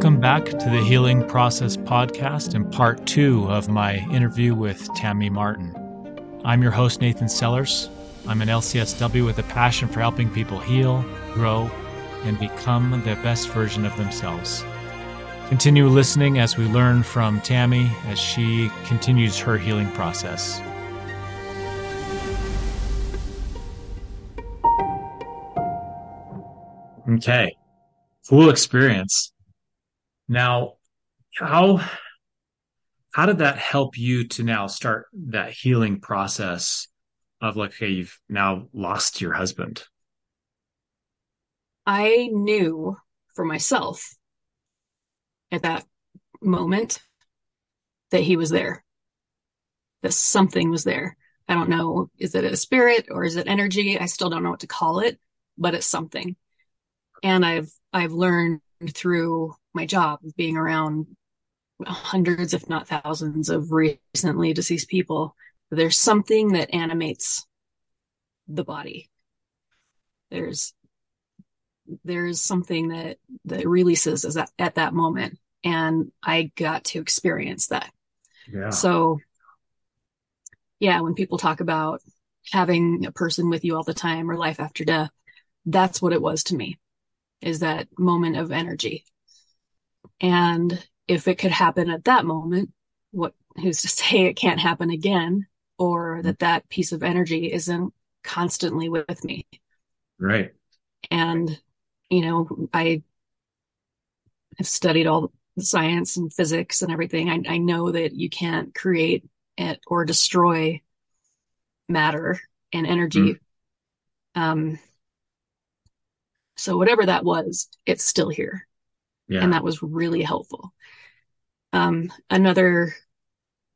Welcome back to the Healing Process Podcast and part two of my interview with Tammy Martin. I'm your host, Nathan Sellers. I'm an LCSW with a passion for helping people heal, grow, and become the best version of themselves. Continue listening as we learn from Tammy as she continues her healing process. Okay. Cool experience. Now, how how did that help you to now start that healing process of like, okay, you've now lost your husband? I knew for myself at that moment that he was there, that something was there. I don't know, is it a spirit or is it energy? I still don't know what to call it, but it's something. And I've I've learned through my job of being around hundreds, if not thousands, of recently deceased people. There's something that animates the body. There's there's something that that releases as that, at that moment, and I got to experience that. Yeah. So, yeah, when people talk about having a person with you all the time or life after death, that's what it was to me is that moment of energy. And if it could happen at that moment, what who's to say it can't happen again or that that piece of energy isn't constantly with me. Right. And, you know, I have studied all the science and physics and everything. I, I know that you can't create it or destroy matter and energy. Mm. Um, so whatever that was, it's still here. Yeah. And that was really helpful. Um, another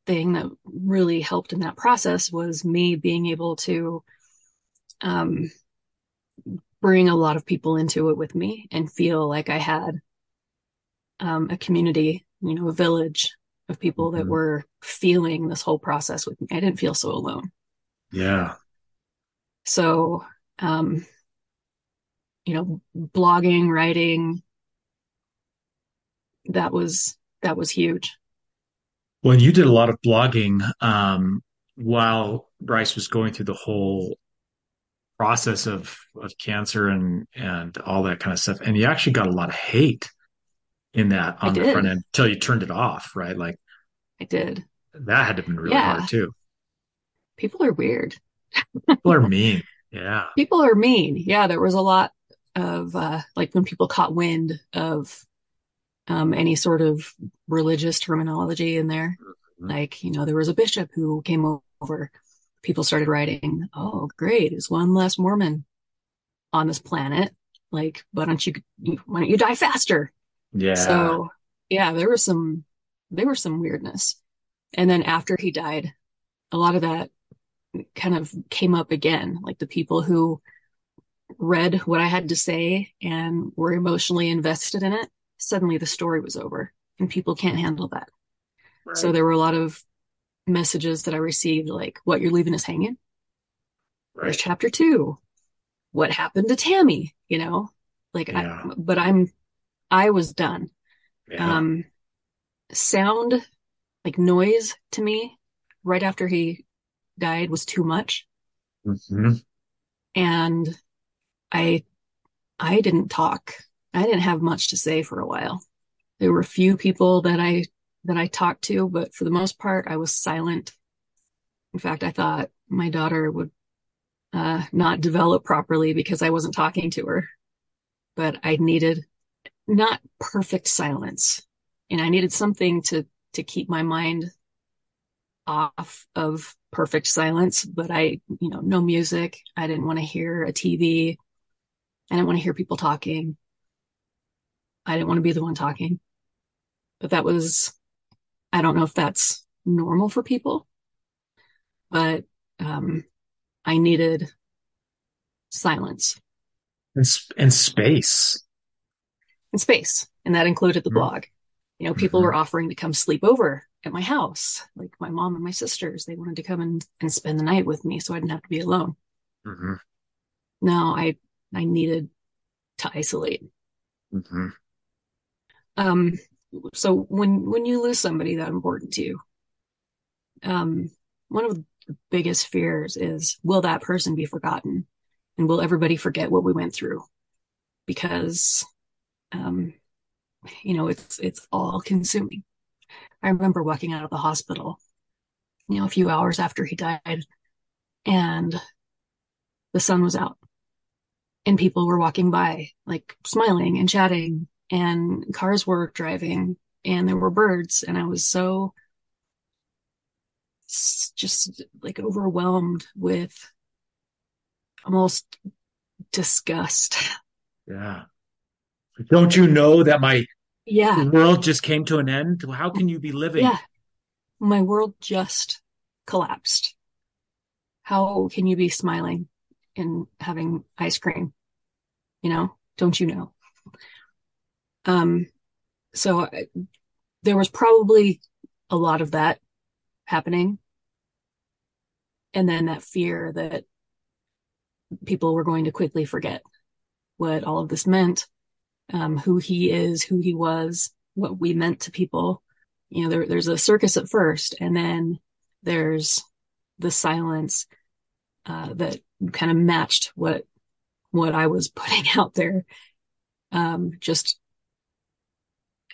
thing that really helped in that process was me being able to um, bring a lot of people into it with me and feel like I had um, a community, you know, a village of people mm-hmm. that were feeling this whole process with me. I didn't feel so alone. Yeah. So, um, you know, blogging, writing. That was that was huge. Well, you did a lot of blogging um, while Bryce was going through the whole process of of cancer and and all that kind of stuff, and you actually got a lot of hate in that on the front end until you turned it off, right? Like, I did. That had to have been really yeah. hard too. People are weird. People are mean. Yeah. People are mean. Yeah, there was a lot of uh, like when people caught wind of um, any sort of religious terminology in there. Mm-hmm. Like, you know, there was a bishop who came over. People started writing, "Oh, great! Is one less Mormon on this planet? Like, why don't you why don't you die faster?" Yeah. So, yeah, there was some there was some weirdness. And then after he died, a lot of that kind of came up again. Like the people who read what I had to say and were emotionally invested in it, suddenly the story was over and people can't handle that. Right. So there were a lot of messages that I received like, what, you're leaving us hanging? Right. There's chapter two. What happened to Tammy? You know, like, yeah. I, but I'm, I was done. Yeah. Um, sound, like noise to me right after he died was too much. Mm-hmm. And I I didn't talk. I didn't have much to say for a while. There were a few people that I that I talked to, but for the most part, I was silent. In fact, I thought my daughter would uh, not develop properly because I wasn't talking to her. But I needed not perfect silence, and I needed something to to keep my mind off of perfect silence. But I, you know, no music. I didn't want to hear a TV. I didn't want to hear people talking. I didn't want to be the one talking. But that was, I don't know if that's normal for people, but um, I needed silence and, and space. And space. And that included the mm-hmm. blog. You know, people mm-hmm. were offering to come sleep over at my house, like my mom and my sisters. They wanted to come and, and spend the night with me so I didn't have to be alone. Mm-hmm. No, I I needed to isolate. Mm-hmm. Um, so when when you lose somebody that important to you, um, one of the biggest fears is will that person be forgotten, and will everybody forget what we went through? Because, um, you know, it's it's all consuming. I remember walking out of the hospital, you know, a few hours after he died, and the sun was out, and people were walking by, like smiling and chatting and cars were driving and there were birds and I was so just like overwhelmed with almost disgust. Yeah. Don't you know that my yeah world just came to an end? How can you be living? Yeah. My world just collapsed. How can you be smiling and having ice cream? You know, don't you know? Um, so I, there was probably a lot of that happening. And then that fear that people were going to quickly forget what all of this meant, um, who he is, who he was, what we meant to people. You know, there, there's a circus at first, and then there's the silence uh, that kind of matched what what I was putting out there. Um, just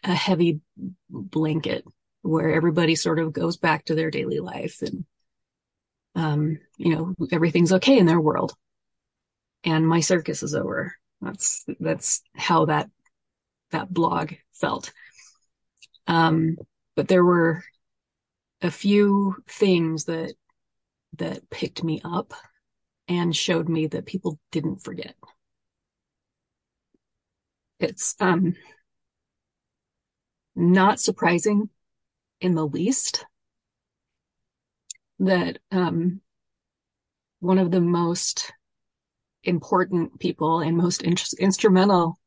a heavy blanket where everybody sort of goes back to their daily life and um, you know everything's okay in their world. And my circus is over. That's that's how that that blog felt. Um, but there were a few things that that picked me up and showed me that people didn't forget it's um not surprising in the least that um, one of the most important people and most in- instrumental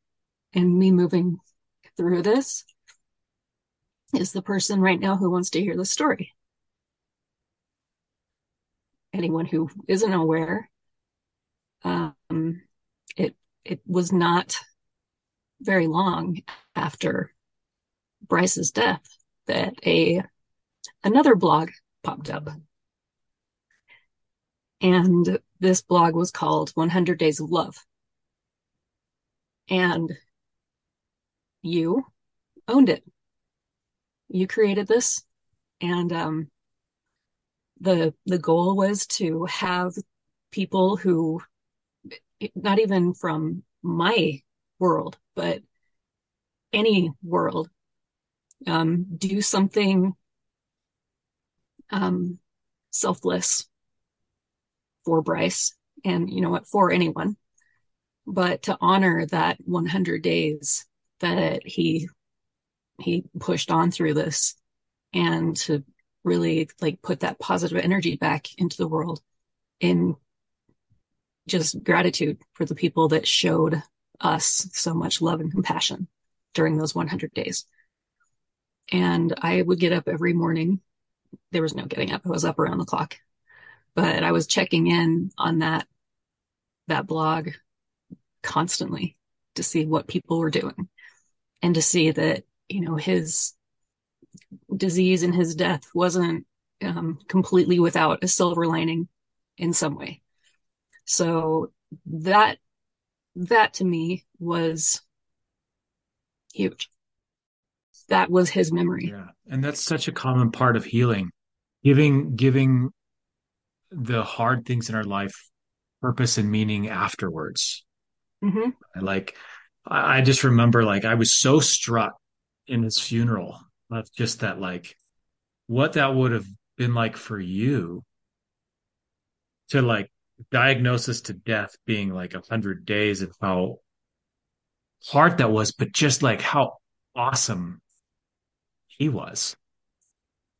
in me moving through this is the person right now who wants to hear the story. Anyone who isn't aware, um, it it was not very long after Bryce's death that a another blog popped up. And this blog was called 100 Days of Love. And you owned it. You created this and um, the the goal was to have people who not even from my world but any world um, do something um, selfless for Bryce and you know what for anyone. But to honor that 100 days that he he pushed on through this and to really like put that positive energy back into the world in just gratitude for the people that showed us so much love and compassion during those 100 days and I would get up every morning. There was no getting up. I was up around the clock, but I was checking in on that, that blog constantly to see what people were doing and to see that, you know, his disease and his death wasn't um, completely without a silver lining in some way. So that, that to me was huge that was his memory. Yeah. And that's such a common part of healing. Giving giving the hard things in our life purpose and meaning afterwards. Mm-hmm. Like I just remember like I was so struck in his funeral of just that like what that would have been like for you to like diagnosis to death being like a hundred days and how hard that was, but just like how awesome he was.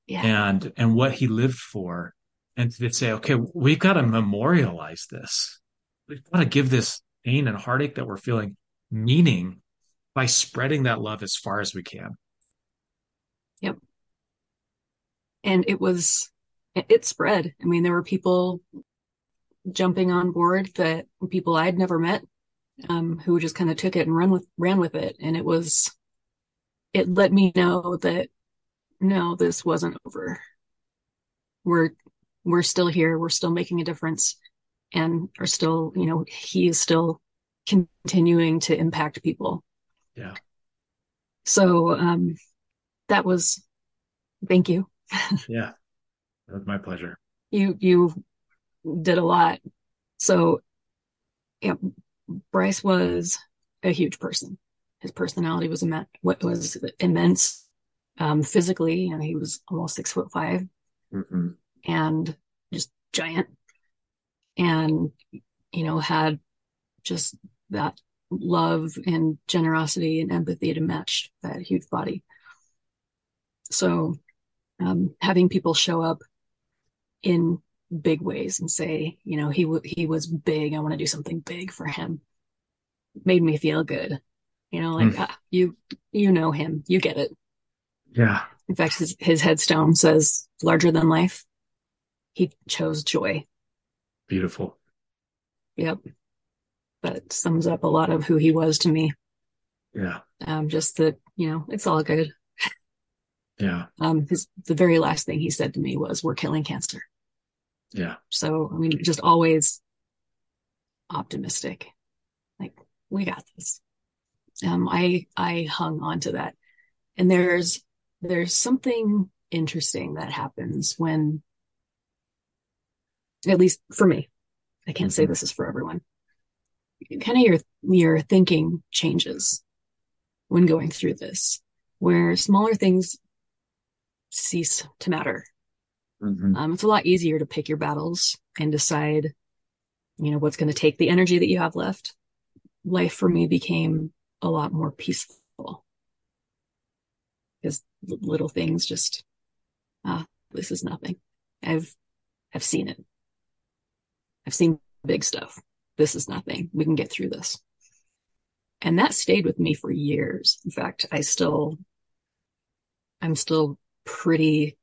Yeah. and and what he lived for. And to say okay we've got to memorialize this. We've got to give this pain and heartache that we're feeling meaning by spreading that love as far as we can yep and it was it spread i mean there were people jumping on board that people i'd never met um, who just kind of took it and run with ran with it and it was it let me know that no, this wasn't over. We're we're still here. We're still making a difference, and are still, you know, he is still continuing to impact people. Yeah. So um, that was, thank you. yeah, that was my pleasure. You you did a lot. So, yeah, Bryce was a huge person. His personality was immense. What was immense um, physically, and he was almost six foot 5 mm-hmm. and just giant, and you know had just that love and generosity and empathy to match that huge body. So, um, having people show up in big ways and say, you know, he w- he was big. I want to do something big for him. Made me feel good. You know, like mm. ah, you you know him, you get it. Yeah. In fact, his his headstone says larger than life. He chose joy. Beautiful. Yep that sums up a lot of who he was to me. Yeah. Um, just that, you know, it's all good. Yeah. Um, his, the very last thing he said to me was, we're killing cancer. Yeah. So, I mean, just always optimistic. Like, we got this. Um, I, I hung on to that. And there's, there's something interesting that happens when, at least for me, I can't mm-hmm. say this is for everyone kind of your your thinking changes when going through this, where smaller things cease to matter. Mm-hmm. Um, it's a lot easier to pick your battles and decide, you know, what's going to take the energy that you have left. Life for me became a lot more peaceful because little things just, ah, this is nothing. I've, I've seen it. I've seen big stuff this is nothing. We can get through this. And that stayed with me for years. In fact, I still, I'm still pretty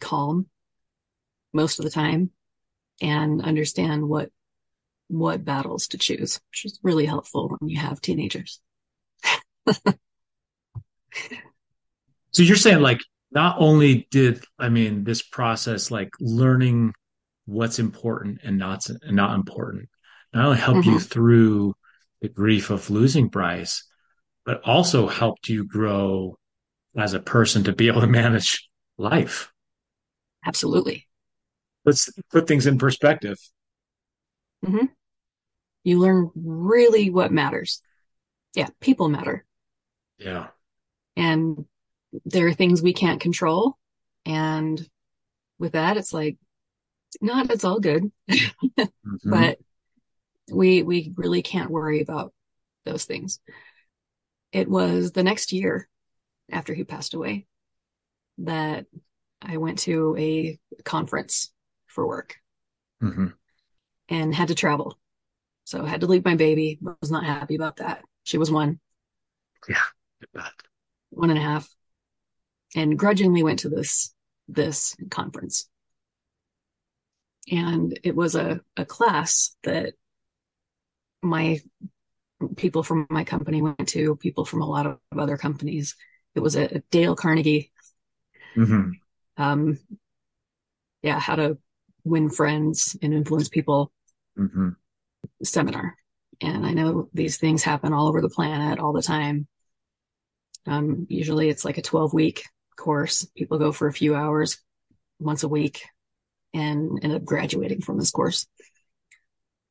calm most of the time and understand what, what battles to choose, which is really helpful when you have teenagers. so you're saying like, not only did, I mean, this process, like learning what's important and not, and not important not only helped mm-hmm. you through the grief of losing Bryce, but also helped you grow as a person to be able to manage life. Absolutely. Let's put things in perspective. Mm-hmm. You learn really what matters. Yeah, people matter. Yeah. And there are things we can't control. And with that, it's like, not, it's all good. mm-hmm. But we we really can't worry about those things. It was the next year after he passed away that I went to a conference for work mm-hmm. and had to travel. So I had to leave my baby. Was not happy about that. She was one. Yeah. One and a half. And grudgingly went to this this conference. And it was a, a class that my people from my company went to, people from a lot of other companies. It was a, a Dale Carnegie. Mm-hmm. Um, yeah, how to win friends and influence people mm-hmm. seminar. And I know these things happen all over the planet all the time. Um, usually it's like a 12 week course. People go for a few hours once a week and end up graduating from this course.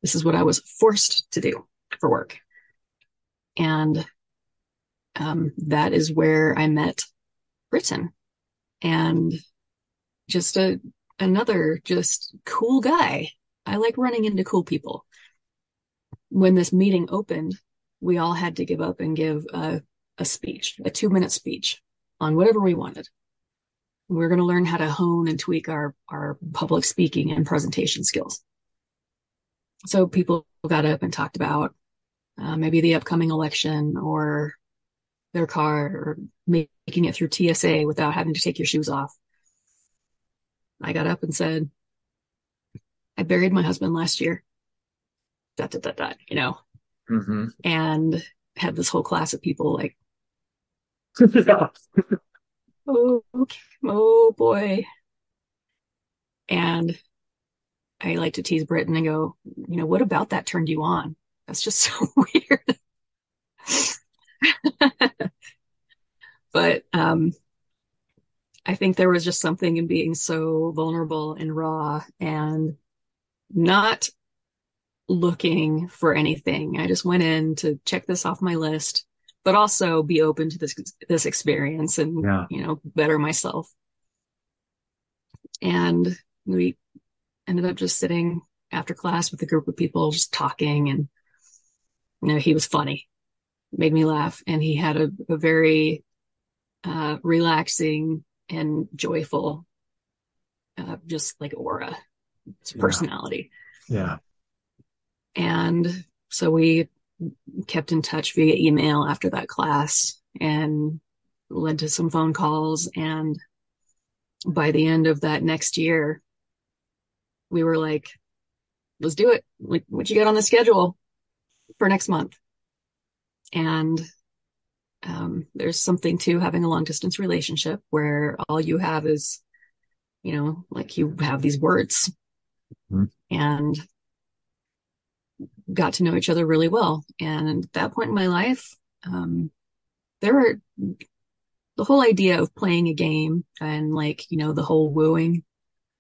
This is what I was forced to do for work. And um, that is where I met Britton and just a another just cool guy. I like running into cool people. When this meeting opened, we all had to give up and give a, a speech, a two minute speech on whatever we wanted. We're going to learn how to hone and tweak our, our public speaking and presentation skills so people got up and talked about uh, maybe the upcoming election or their car or making it through TSA without having to take your shoes off. I got up and said, I buried my husband last year. Dot, dot, dot, dot, you know, mm-hmm. and had this whole class of people like oh, okay. oh boy. And I like to tease Britton and go, you know, what about that turned you on? That's just so weird. but um, I think there was just something in being so vulnerable and raw and not looking for anything. I just went in to check this off my list, but also be open to this this experience and yeah. you know better myself. And we ended up just sitting after class with a group of people, just talking, and you know he was funny, made me laugh, and he had a, a very uh, relaxing and joyful, uh, just like aura, personality. Yeah. And so we kept in touch via email after that class and led to some phone calls. And by the end of that next year, we were like, let's do it. Like, what you got on the schedule for next month? And um, there's something to having a long distance relationship where all you have is, you know, like you have these words mm-hmm. and got to know each other really well. And at that point in my life, um, there were the whole idea of playing a game and like, you know, the whole wooing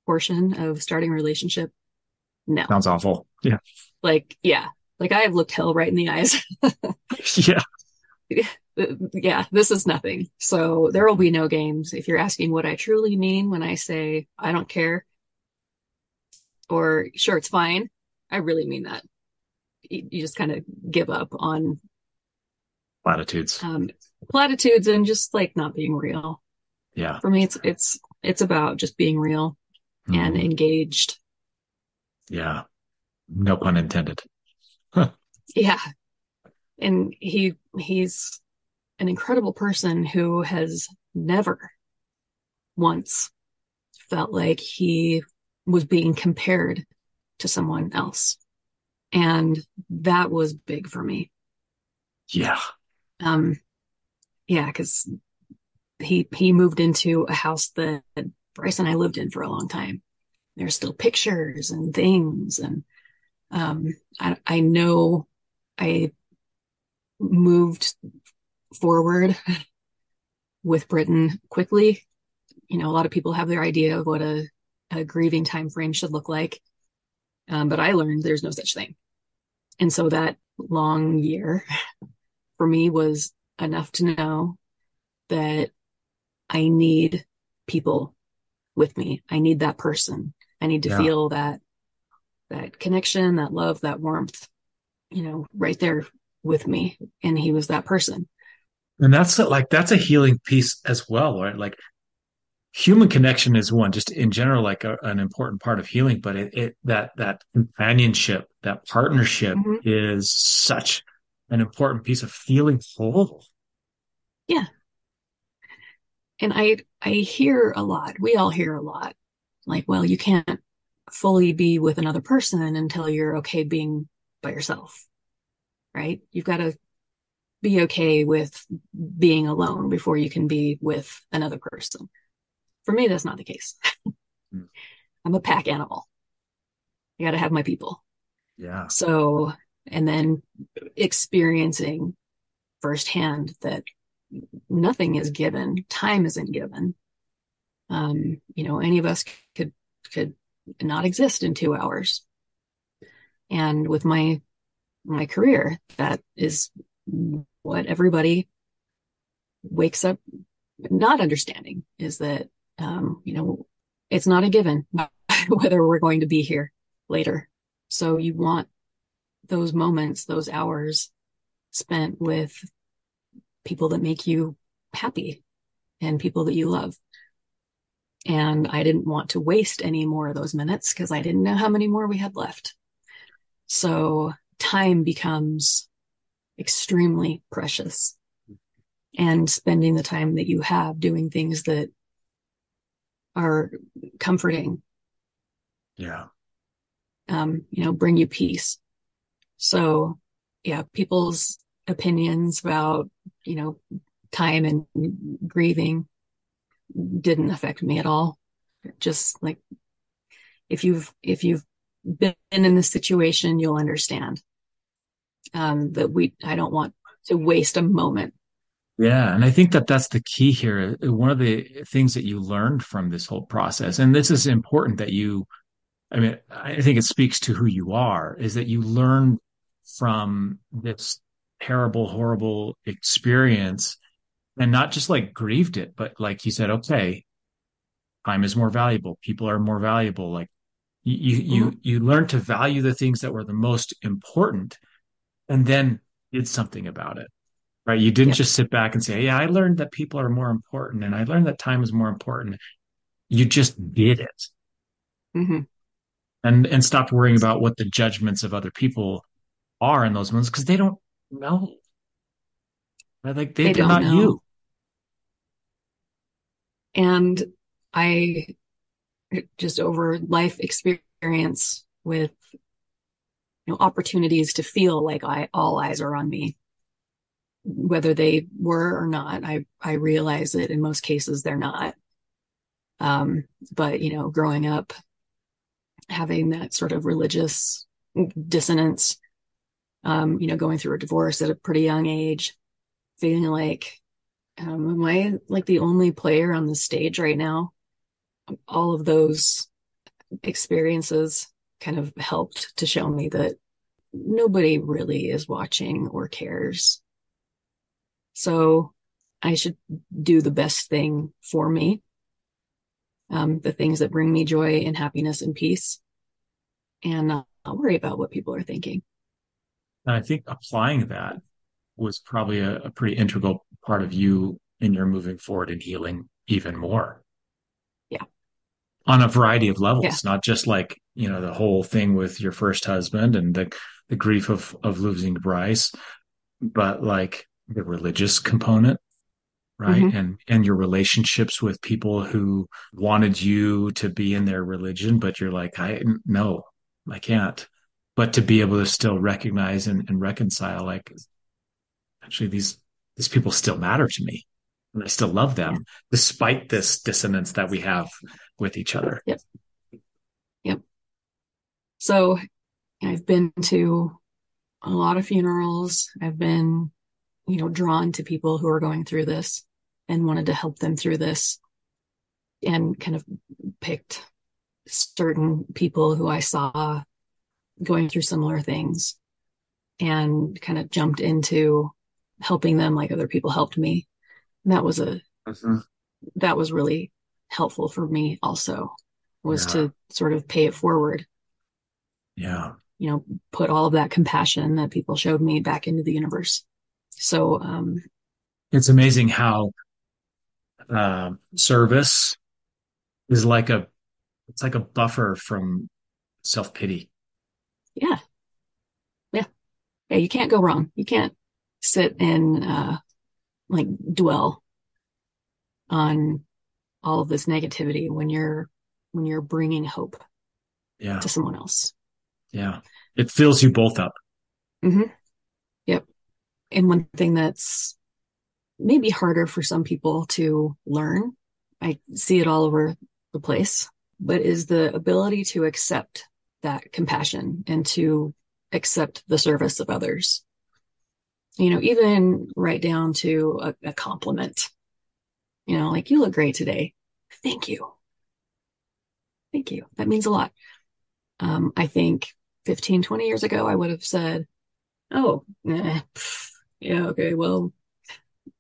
portion of starting a relationship. No. Sounds awful. Yeah. Like, yeah. Like I have looked hell right in the eyes. yeah. yeah, this is nothing. So there will be no games. If you're asking what I truly mean when I say I don't care or sure, it's fine, I really mean that. You, you just kind of give up on platitudes, um, platitudes and just like not being real. Yeah. For me, it's, it's, it's about just being real mm. and engaged. Yeah. No pun intended. Yeah. And he, he's an incredible person who has never once felt like he was being compared to someone else. And that was big for me. Yeah. Um, yeah, cause he, he moved into a house that Bryce and I lived in for a long time. There's still pictures and things. And, um, I, I know I moved forward with Britton quickly. You know, a lot of people have their idea of what a, a grieving time frame should look like. Um, but I learned there's no such thing. And so that long year for me was enough to know that I need people with me. I need that person. I need to yeah. feel that, that connection, that love, that warmth, you know, right there with me. And he was that person. And that's a, like that's a healing piece as well, right? Like human connection is one, just in general, like a, an important part of healing. But it, it that that companionship, that partnership, mm-hmm. is such an important piece of feeling whole. Yeah. And I I hear a lot. We all hear a lot. Like, well, you can't fully be with another person until you're okay being by yourself. Right? You've got to be okay with being alone before you can be with another person. For me, that's not the case. mm. I'm a pack animal. I got to have my people. Yeah. So, and then experiencing firsthand that nothing is given, time isn't given. Um, you know, any of us could, could not exist in two hours. And with my, my career, that is what everybody wakes up not understanding is that, um, you know, it's not a given whether we're going to be here later. So you want those moments, those hours spent with people that make you happy and people that you love. And I didn't want to waste any more of those minutes because I didn't know how many more we had left. So time becomes extremely precious and spending the time that you have doing things that are comforting. Yeah. Um, you know, bring you peace. So yeah, people's opinions about, you know, time and grieving didn't affect me at all. Just like if you've if you've been in this situation, you'll understand um, that we. I don't want to waste a moment. Yeah, and I think that that's the key here. One of the things that you learned from this whole process, and this is important that you. I mean, I think it speaks to who you are. Is that you learn from this terrible, horrible experience and not just like grieved it, but like you said, okay, time is more valuable. People are more valuable. Like you, you, mm-hmm. you learn to value the things that were the most important and then did something about it. Right. You didn't just sit back and say, yeah, I learned that people are more important and I learned that time is more important. You just did it. Mm-hmm. And, and stopped worrying about what the judgments of other people are in those moments because they don't know. right? Like they, they are not know. you. And I just over life experience with you know opportunities to feel like I all eyes are on me. Whether they were or not, I I realize that in most cases they're not. Um, but you know, growing up, having that sort of religious dissonance, um, you know, going through a divorce at a pretty young age, feeling like, um, am I like the only player on the stage right now? All of those experiences kind of helped to show me that nobody really is watching or cares. So I should do the best thing for me. Um, the things that bring me joy and happiness and peace and not worry about what people are thinking. And I think applying that was probably a, a pretty integral part of you in your moving forward and healing even more. On a variety of levels, yeah. not just like, you know, the whole thing with your first husband and the, the grief of, of losing Bryce, but like the religious component, right? Mm-hmm. And, and your relationships with people who wanted you to be in their religion, but you're like, I, no, I can't but to be able to still recognize and, and reconcile like actually these these people still matter to me and I still love them yeah. despite this dissonance that we have with each other. Yep. Yep. So I've been to a lot of funerals. I've been, you know, drawn to people who are going through this and wanted to help them through this and kind of picked certain people who I saw going through similar things and kind of jumped into helping them like other people helped me. And that was a, mm-hmm. that was really helpful for me also was yeah. to sort of pay it forward. Yeah. You know, put all of that compassion that people showed me back into the universe. So, um, it's amazing how, uh, service is like a, it's like a buffer from self pity. Yeah. Yeah. Yeah. You can't go wrong. You can't sit and, uh, like dwell on all of this negativity when you're, when you're bringing hope yeah. to someone else. Yeah. It fills you both up. Mm-hmm. Yep. And one thing that's maybe harder for some people to learn, I see it all over the place, but is the ability to accept that compassion and to accept the service of others. You know, even right down to a, a compliment. You know, like, you look great today. Thank you. Thank you. That means a lot. Um, I think 15, 20 years ago, I would have said, Oh, eh, yeah, okay, well,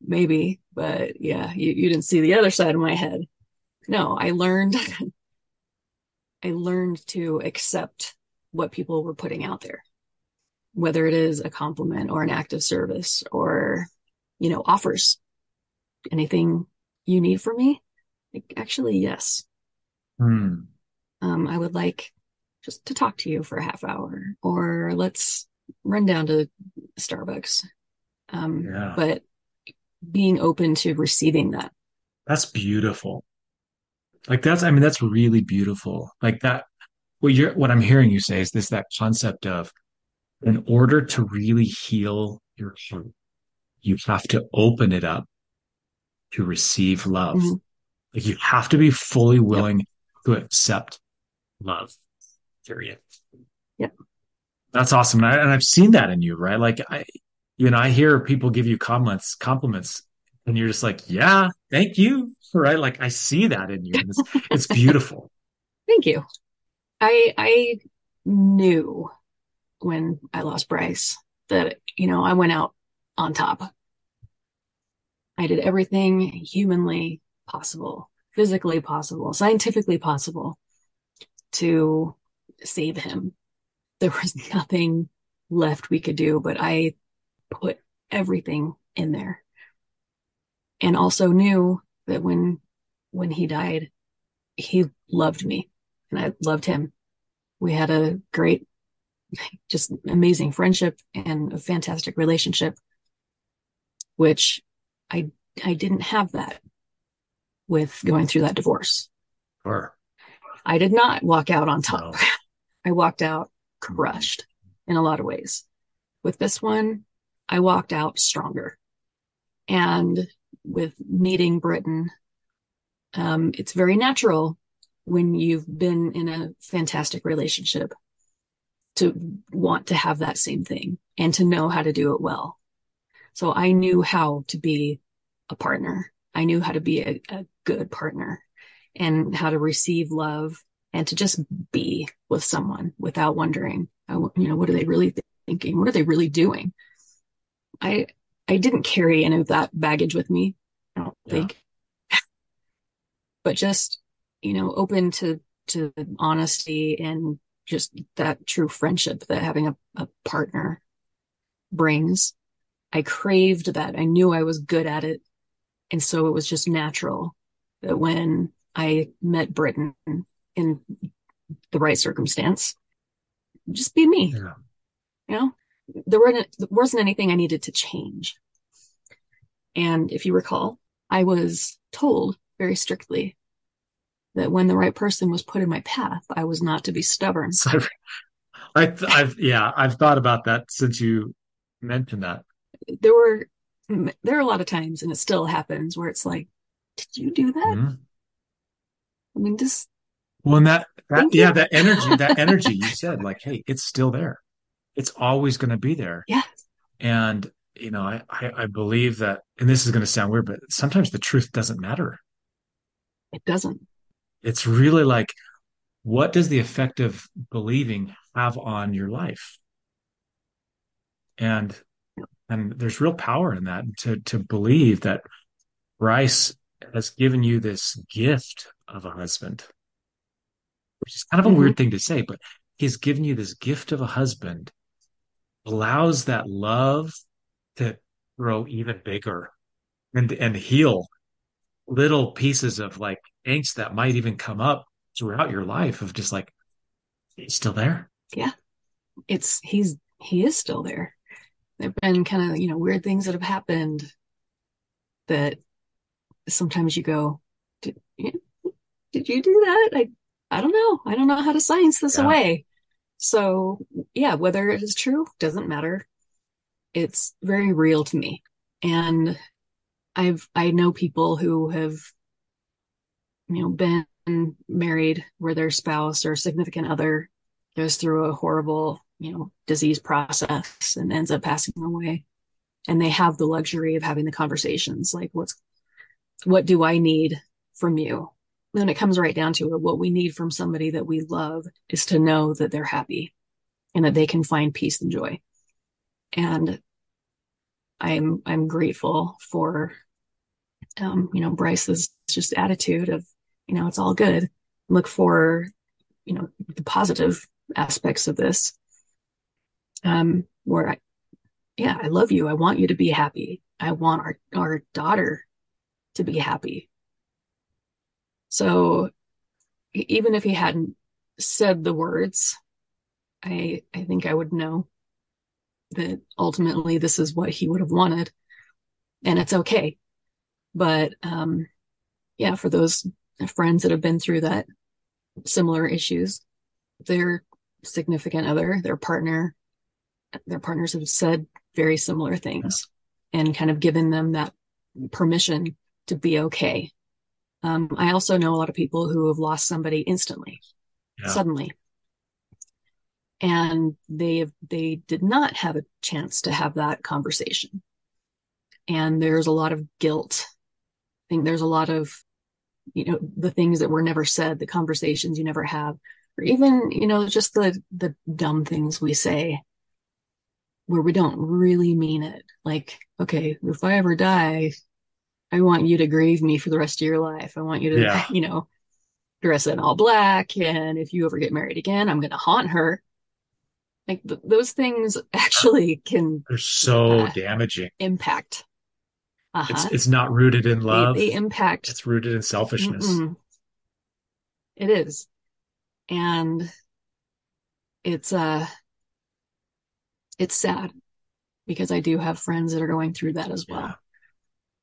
maybe, but yeah, you, you didn't see the other side of my head. No, I learned I learned to accept what people were putting out there, whether it is a compliment or an act of service or, you know, offers. Anything you need from me? Like, actually, yes. Hmm. Um, I would like just to talk to you for a half hour or let's run down to Starbucks. Um, yeah. but being open to receiving that. That's beautiful. Like that's, I mean, that's really beautiful. Like that, what you're, what I'm hearing you say is this, that concept of in order to really heal your heart, you have to open it up to receive love. Mhm. Like you have to be fully willing to accept love. Period. Yeah. That's awesome. And, I, and I've seen that in you, right? Like I, you know, I hear people give you compliments, compliments, and you're just like, yeah, thank you. Right. Like I see that in you. And it's, it's beautiful. Thank you. I I knew when I lost Bryce that, you know, I went out on top. I did everything humanly possible, physically possible, scientifically possible to save him. There was nothing left we could do, but I put everything in there. And also knew that when when he died, he loved me and I loved him. We had a great, just amazing friendship and a fantastic relationship, which I I didn't have that with going through that divorce. Sure. I did not walk out on top. No. I walked out crushed in a lot of ways. With this one, I walked out stronger. And with meeting Britton, um, it's very natural when you've been in a fantastic relationship to want to have that same thing and to know how to do it well. So I knew how to be a partner. I knew how to be a, a good partner and how to receive love and to just be with someone without wondering, uh, you know, what are they really thinking? What are they really doing? I, I didn't carry any of that baggage with me. I don't Yeah. think, but just, you know, open to, to honesty and just that true friendship that having a, a partner brings. I craved that. I knew I was good at it. And so it was just natural that when I met Britton in the right circumstance, just be me, Yeah. you know, there wasn't, there wasn't anything I needed to change. And if you recall, I was told very strictly that when the right person was put in my path, I was not to be stubborn. So I, I've, yeah, I've thought about that since you mentioned that. There were, there are a lot of times, and it still happens, where it's like, did you do that? Mhm. I mean, just Well, and that, that Thank you. yeah, that energy, that energy you said, like, hey, it's still there. It's always going to be there. yeah, And, you know, I, I, I believe that, and this is going to sound weird, but sometimes the truth doesn't matter. it doesn't. It's really like, what does the effect of believing have on your life? And, and there's real power in that to, to believe that Bryce has given you this gift of a husband, which is kind of a Mhm. weird thing to say, but he's given you this gift of a husband, allows that love to grow even bigger and, and heal little pieces of like angst that might even come up throughout your life of just like, he's still there. Yeah. It's, he's, he is still there. There've been kind of, you know, weird things that have happened that sometimes you go, did, you, did you do that? I, I don't know. I don't know how to science this Yeah. away. So yeah, whether it is true doesn't matter. It's very real to me. And I've, I know people who have, you know, been married where their spouse or significant other goes through a horrible, you know, disease process and ends up passing away. And they have the luxury of having the conversations like, what's, what do I need from you? When it comes right down to it, what we need from somebody that we love is to know that they're happy and that they can find peace and joy. And I'm, I'm grateful for, um, you know, Bryce's just attitude of, you know, it's all good. Look for, you know, the positive aspects of this. Um, where I, yeah, I love you. I want you to be happy. I want our, our daughter to be happy. So even if he hadn't said the words, I, I think I would know that ultimately this is what he would have wanted and it's okay. But, um, yeah, for those friends that have been through that similar issues, their significant other, their partner, their partners have said very similar things and kind of given them that permission to be okay. Um, I also know a lot of people who have lost somebody instantly, Yeah. suddenly, and they they did not have a chance to have that conversation. And there's a lot of guilt. I think there's a lot of, you know, the things that were never said, the conversations you never have, or even, you know, just the the dumb things we say where we don't really mean it. Like, okay, if I ever die, I want you to grieve me for the rest of your life. I want you to, Yeah. you know, dress in all black. And if you ever get married again, I'm going to haunt her. Like th- those things actually can They're so Uh, damaging. impact. It's Uh-huh. it's not rooted in They, love. they impact. It's rooted in selfishness. Mm-mm. It is. And it's, uh, it's sad because I do have friends that are going through that as well. Yeah.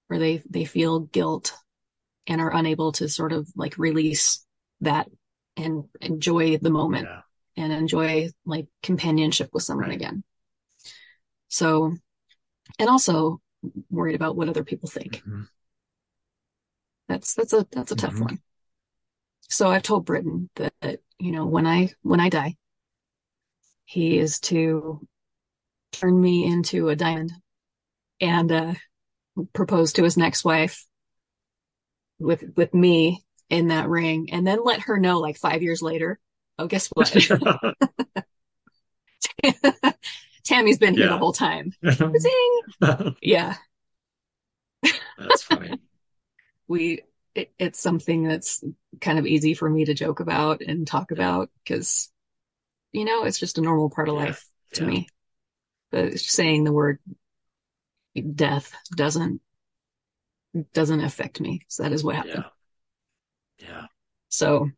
where they they feel guilt and are unable to sort of like release that and enjoy the moment Yeah. and enjoy like companionship with someone Right. again. So, and also worried about what other people think. Mhm. That's that's a that's a tough Mhm. one. So I've told Britton that, that you know when I when I die, he is to turn me into a diamond and uh, propose to his next wife with with me in that ring, and then let her know like five years later. Oh, guess what? Tammy's been here the whole time. Yeah, That's funny. we it, it's something that's kind of easy for me to joke about and talk about because you know it's just a normal part of Yeah. life to Yeah. me but saying the word death doesn't doesn't affect me so that is what happened Yeah. Yeah. so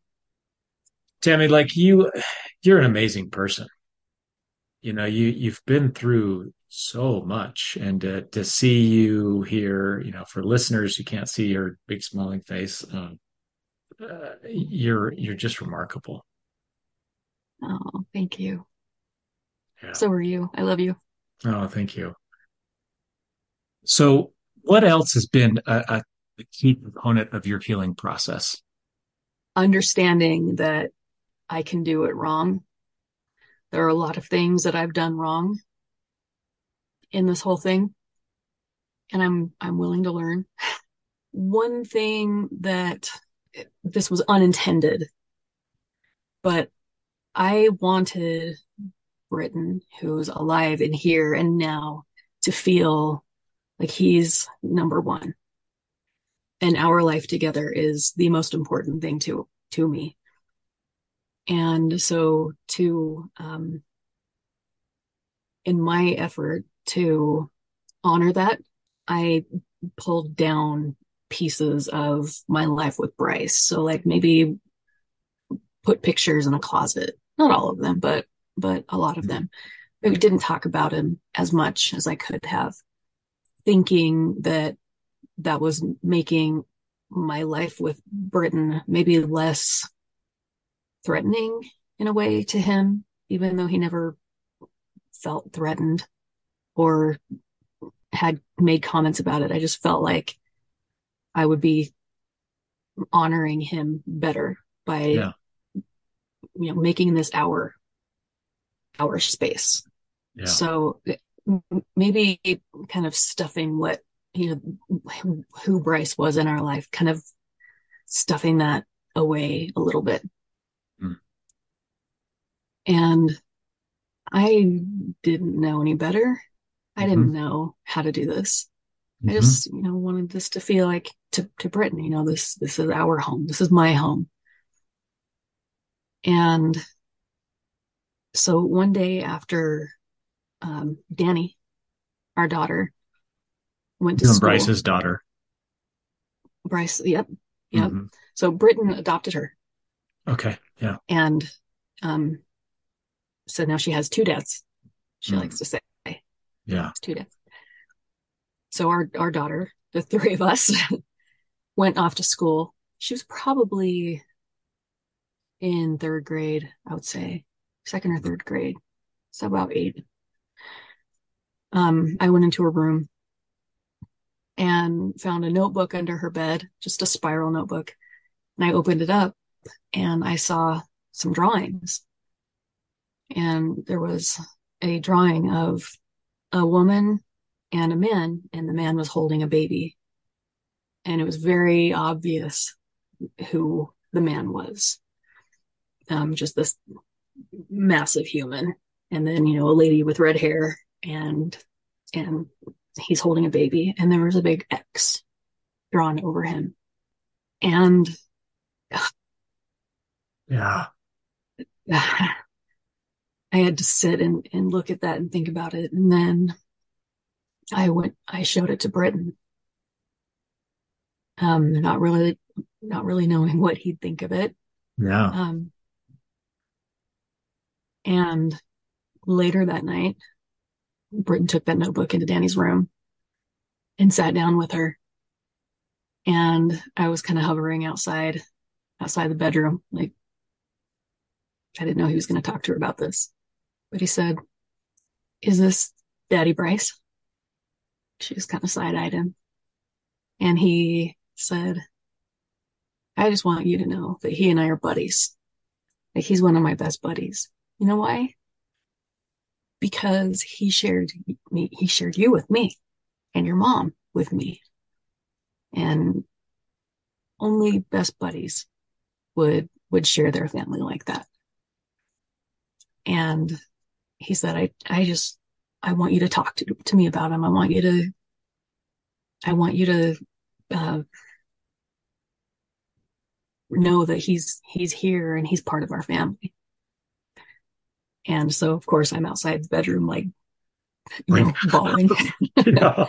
Tammy, like you, you're an amazing person. You know, you you've been through so much, and to to see you here, you know, for listeners who can't see your big smiling face, um, uh, you're you're just remarkable. oh thank you Yeah. so are you i love you Oh, thank you. So, what else has been a, a, a key component of your healing process? understanding that i can do it wrong there are a lot of things that i've done wrong in this whole thing and i'm i'm willing to learn one thing that this was unintended but i wanted britton who's alive and here and now to feel like he's number one. And our life together is the most important thing to to me. And so to um in my effort to honor that i pulled down pieces of my life with bryce. So like maybe put pictures in a closet. Not all of them but but a lot of mm-hmm. them maybe didn't talk about him as much as i could have thinking that that was making my life with Britton maybe less threatening in a way to him, even though he never felt threatened or had made comments about it. I just felt like I would be honoring him better by, Yeah. you know, making this our, our space. Yeah. So maybe kind of stuffing what, you know, who- Bryce was in our life, kind of stuffing that away a little bit. Hmm. And I didn't know any better. I didn't know how to do this. I Mhm. just, you know, wanted this to feel like to, to Britton, you know, this, this is our home. This is my home. And so one day after, um, Danny, our daughter, went to You school. Bryce's daughter. Bryce, yep, yep. Mhm. So Britton adopted her Okay. Yeah. and, um, so now she has two dads. She Hmm. likes to say Yeah. two dads. So our, our daughter, the three of us, went off to school. She was probably in third grade, I would say, second or third grade. So about eight. Um, I went into her room and found a notebook under her bed, just a spiral notebook. And I opened it up and I saw some drawings. And there was a drawing of a woman and a man, and the man was holding a baby. And it was very obvious who the man was. Um, just this massive human. And then, you know, a lady with red hair and, and he's holding a baby and there was a big X drawn over him. And yeah, I had to sit and, and look at that and think about it. And then I went, I showed it to Britton. Um, not really, not really knowing what he'd think of it. Yeah. Um, and later that night, Britton took that notebook into Danny's room and sat down with her. And I was kind of hovering outside, outside the bedroom. Like, I didn't know he was going to talk to her about this. But he said, Is this Daddy Bryce? She was kind of side eyed him. And he said, I just want you to know that he and I are buddies. Like, he's one of my best buddies. You know why? Because he shared me, he shared you with me and your mom with me. And only best buddies would, would share their family like that. And he said, I, I just, I want you to talk to, to me about him. I want you to, I want you to, uh, know that he's, he's here and he's part of our family. And so, of course, I'm outside the bedroom, like, you know, bawling. yeah.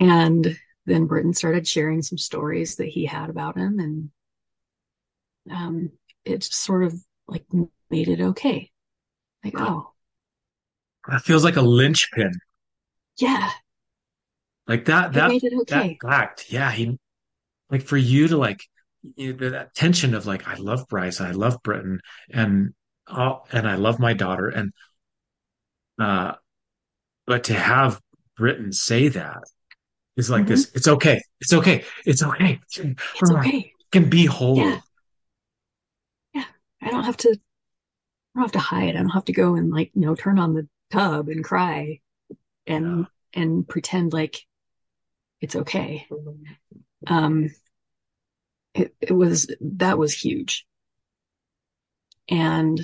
And then Britton started sharing some stories that he had about him, and um, it sort of like made it okay. Like, oh, that feels like a linchpin. Yeah, like that. That made it okay. That fact, yeah. He like for you to like you know, that tension of like I love Bryce, I love Britton, and oh, and I love my daughter, and uh, but to have Britton say that is like mm-hmm. this. It's okay. It's okay. It's okay. It's okay. can be whole. Yeah. yeah. I don't have to. I don't have to hide. I don't have to go and like you know turn on the tub and cry, and yeah. and pretend like it's okay. Um, it, it was that was huge, and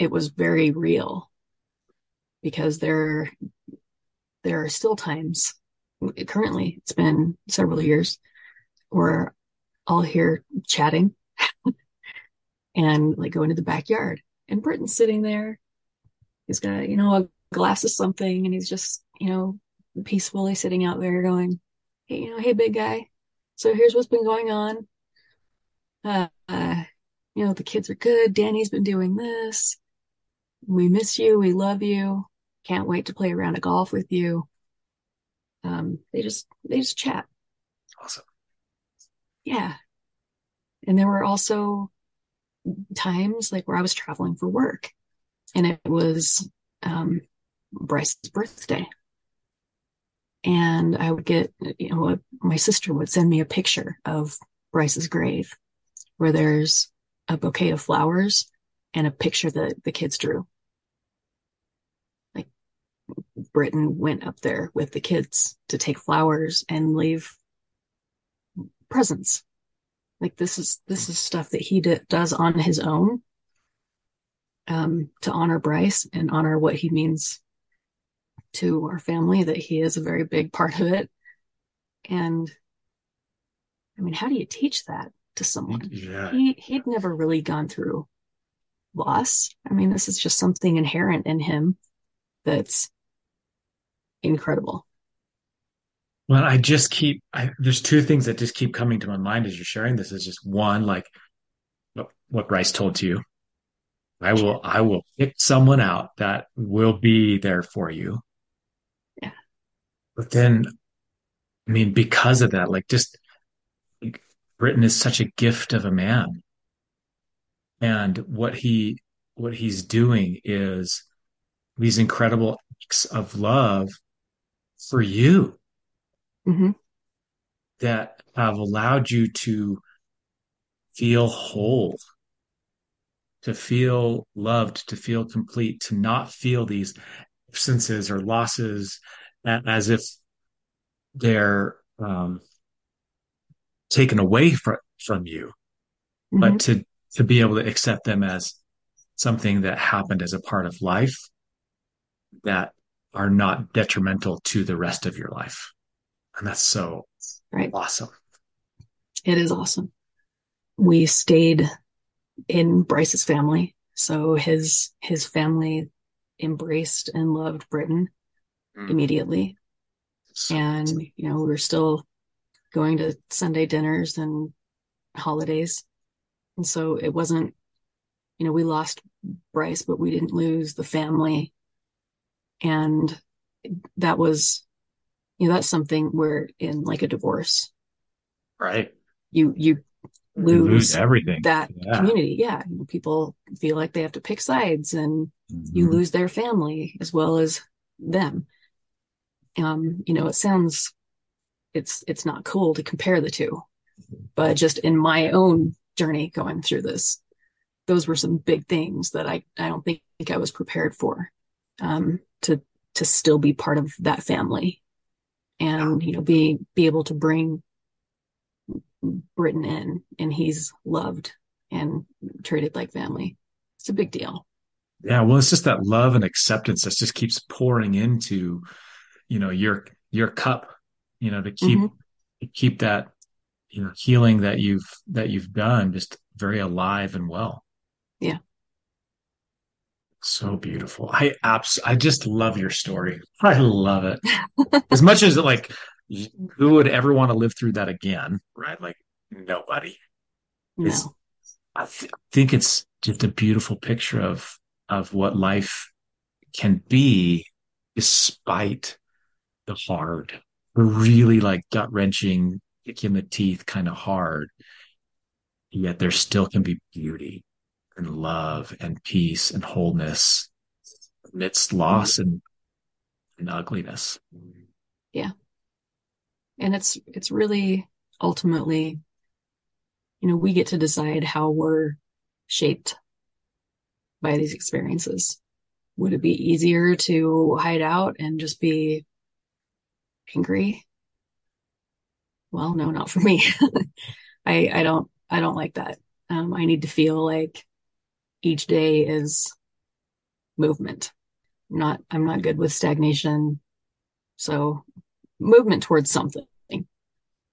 it was very real because there there are still times currently it's been several years where I'll hear chatting and like go into the backyard and Britton's sitting there. He's got, you know, a glass of something and he's just, you know, peacefully sitting out there going, Hey, you know, hey, big guy. So here's what's been going on. Uh, uh, you know, the kids are good. Danny's been doing this. We miss you. We love you. Can't wait to play around at golf with you. Um, they just, they just chat. Awesome. Yeah. And there were also times like where I was traveling for work and it was, um, Bryce's birthday. And I would get, you know, my sister would send me a picture of Bryce's grave where there's a bouquet of flowers and a picture that the kids drew. Like Britton went up there with the kids to take flowers and leave presents. Like this is this is stuff that he d- does on his own um, to honor Bryce and honor what he means to our family. That he is a very big part of it. And I mean, how do you teach that? to someone. Yeah. He he'd never really gone through loss. I mean, this is just something inherent in him that's incredible. Well, I just keep I, there's two things that just keep coming to my mind as you're sharing this. Is just one, like what, what Bryce told you. I will I will pick someone out that will be there for you. Yeah. But then I mean, because of that, like just Britton is such a gift of a man. And what he what he's doing is these incredible acts of love for you hmm that have allowed you to feel whole, to feel loved, to feel complete, to not feel these absences or losses as if they're um, taken away from, from you, hmm but to to be able to accept them as something that happened as a part of life that are not detrimental to the rest of your life. And that's so Right. awesome. It is awesome. We stayed in Bryce's family. So his his family embraced and loved Britton Mm. immediately. So- And, you know, we were still going to Sunday dinners and holidays. And so it wasn't, you know, we lost Bryce, but we didn't lose the family. And that was, you know, that's something where in like a divorce, right. you, you You lose everything. that Yeah. community. Yeah. You people feel like they have to pick sides and you Mhm. lose their family as well as them. Um, you know, it sounds it's it's not cool to compare the two, but just in my own journey going through this, those were some big things that I I don't think I was prepared for. Um, to to still be part of that family, and you know, be be able to bring Britton in, and he's loved and treated like family. It's a big deal. Yeah, well, it's just that love and acceptance that just keeps pouring into, you know, your your cup, you know, to keep Mhm. to keep that, you know, healing that you've that you've done just very alive and well. Yeah. So beautiful. I abs I just love your story. I love it. As much as like who would ever want to live through that again, right? Like nobody. No. I th- think it's just a beautiful picture of of what life can be despite the hard, the really like gut wrenching, kick in the teeth kind of hard. Yet there still can be beauty and love and peace and wholeness amidst loss and, and ugliness. Yeah. And it's it's really ultimately, you know, we get to decide how we're shaped by these experiences. Would it be easier to hide out and just be angry? Well, no, not for me. I I don't I don't like that. Um, I need to feel like each day is movement. I'm not I'm not good with stagnation. So movement towards something.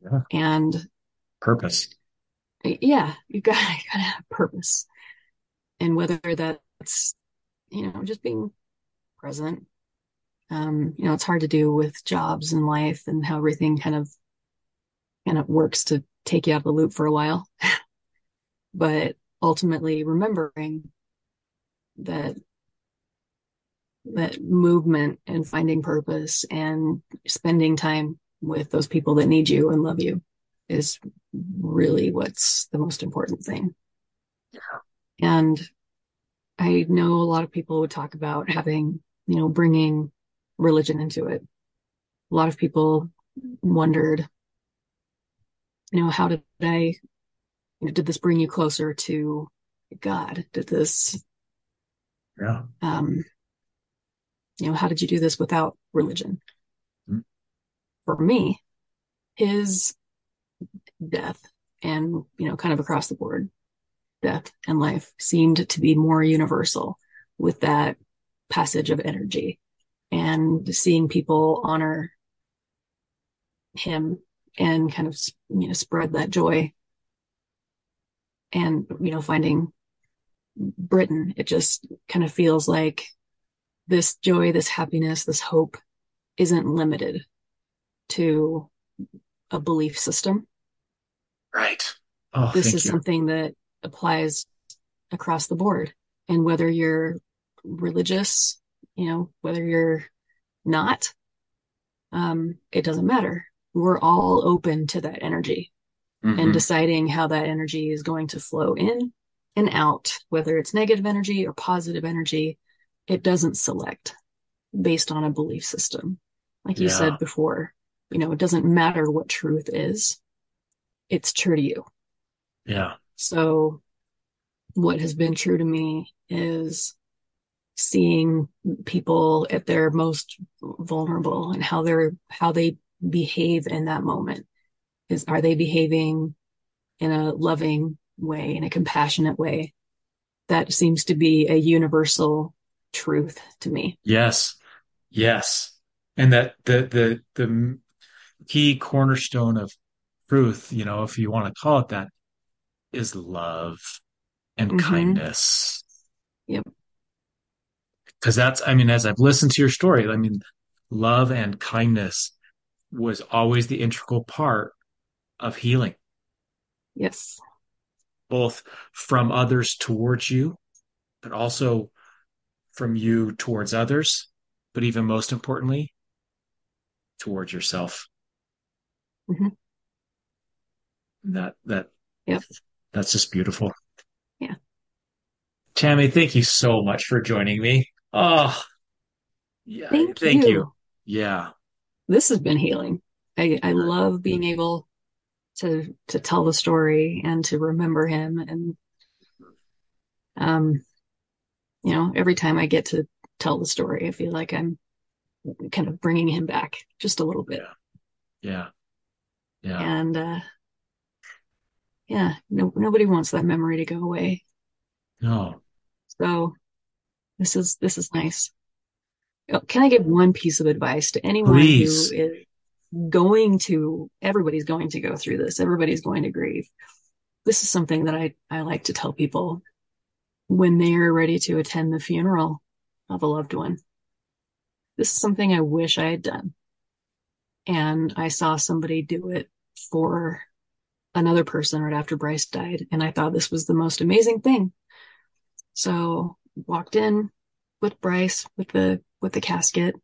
Yeah. And Purpose. yeah, you gotta, you gotta have purpose. And whether that's, you know, just being present. Um, you know, it's hard to do with jobs and life and how everything kind of, kind of works to take you out of the loop for a while. but ultimately remembering that, that movement and finding purpose and spending time with those people that need you and love you is really what's the most important thing. And I know a lot of people would talk about having, you know, bringing religion into it. A lot of people wondered, you know, how did I, you know, did this bring you closer to God? Did this, Yeah. um, you know, how did you do this without religion? Mm. For me, his death and, you know, kind of across the board, death and life seemed to be more universal with that passage of energy and seeing people honor him and kind of, you know, spread that joy and, you know, finding Britton, it just kind of feels like this joy, this happiness, this hope isn't limited to a belief system. Right. Oh, this is you. something that applies across the board. And whether you're religious, you know, whether you're not, um, it doesn't matter. We're all open to that energy and Mhm. deciding how that energy is going to flow in and out, whether it's negative energy or positive energy. It doesn't select based on a belief system. Like you Yeah. said before, you know, it doesn't matter what truth is, it's true to you. Yeah. So what has been true to me is seeing people at their most vulnerable and how they're how they behave in that moment. Is are they behaving in a loving way, in a compassionate way? That seems to be a universal truth to me. Yes. Yes. And that the the the key cornerstone of truth, you know, if you want to call it that, is love and Mhm. kindness. Yep. Because that's, I mean, as I've listened to your story, I mean, love and kindness was always the integral part of healing, Yes. both from others towards you, but also from you towards others, but even most importantly, towards yourself. Mhm. That that Yep. that's just beautiful. Yeah. Tammy, thank you so much for joining me. Oh, yeah, Thank, thank you. you. Yeah. This has been healing. I, I love being able to to tell the story and to remember him and um you know every time I get to tell the story I feel like I'm kind of bringing him back just a little bit Yeah. Yeah. and uh yeah no, nobody wants that memory to go away No. so this is this is nice can I give one piece of advice to anyone Please. who is going to everybody's going to go through this everybody's going to grieve. This is something that I, I like to tell people when they are ready to attend the funeral of a loved one. This is something I wish I had done. And I saw somebody do it for another person right after Bryce died and I thought this was the most amazing thing. So walked in with Bryce with the with the casket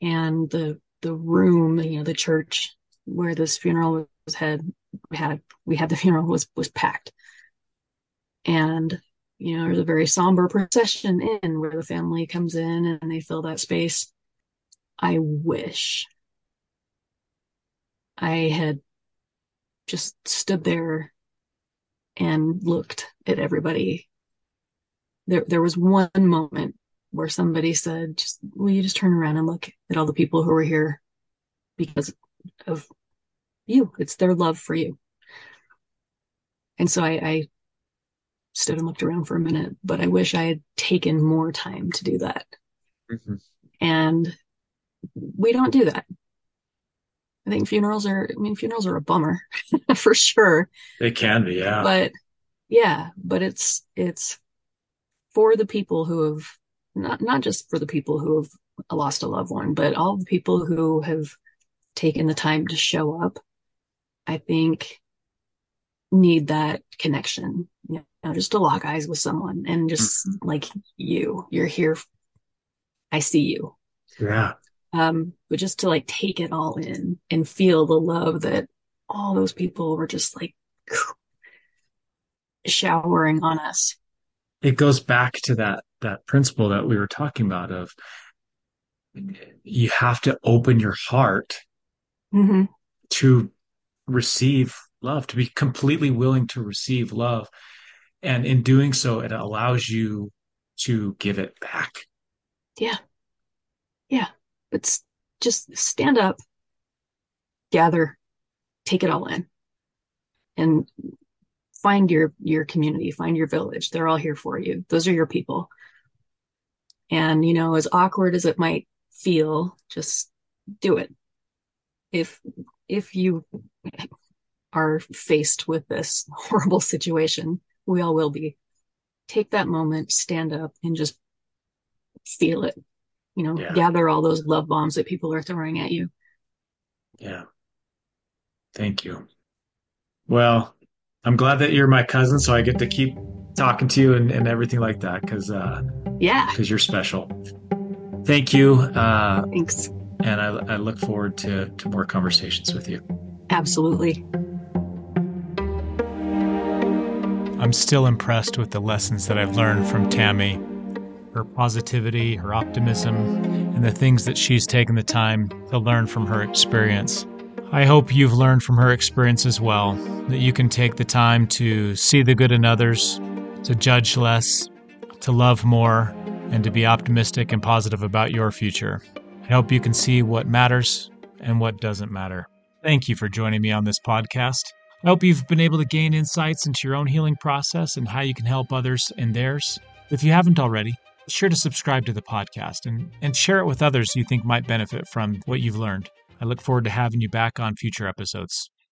and the the room, you know, the church where this funeral was had had we had the funeral was was packed. And you know, there's a very somber procession in where the family comes in and they fill that space. I wish I had just stood there and looked at everybody. There there was one moment where somebody said, just will you just turn around and look at all the people who were here because of you. It's their love for you. And so I, I stood and looked around for a minute, but I wish I had taken more time to do that. Mhm. And we don't do that. I think funerals are, I mean, funerals are a bummer for sure. It can be, yeah. But yeah, but it's, it's for the people who have not, not just for the people who have lost a loved one, but all the people who have taken the time to show up, I think need that connection, you know, just to lock eyes with someone and just like you, you're here. I see you. yeah. Um, but just to like take it all in and feel the love that all those people were just like showering on us. It goes back to that that principle that we were talking about of you have to open your heart hmm to receive love, to be completely willing to receive love. And in doing so, it allows you to give it back. Yeah. Yeah. But just stand up, gather, take it all in and find your, your community, find your village. They're all here for you. Those are your people. And, you know, as awkward as it might feel, just do it. If, if you are faced with this horrible situation, we all will be. Take that moment, stand up and just feel it. You know, Yeah. gather all those love bombs that people are throwing at you. Yeah. Thank you. Well, I'm glad that you're my cousin, so I get to keep talking to you and, and everything like that because uh, Yeah. because you're special. Thank you, uh, Thanks. and I, I look forward to to more conversations with you. Absolutely. I'm still impressed with the lessons that I've learned from Tammy. her positivity, her optimism, and the things that she's taken the time to learn from her experience. I hope you've learned from her experience as well, that you can take the time to see the good in others, to judge less, to love more, and to be optimistic and positive about your future. I hope you can see what matters and what doesn't matter. Thank you for joining me on this podcast. I hope you've been able to gain insights into your own healing process and how you can help others in theirs. If you haven't already, be sure to subscribe to the podcast and, and share it with others you think might benefit from what you've learned. I look forward to having you back on future episodes.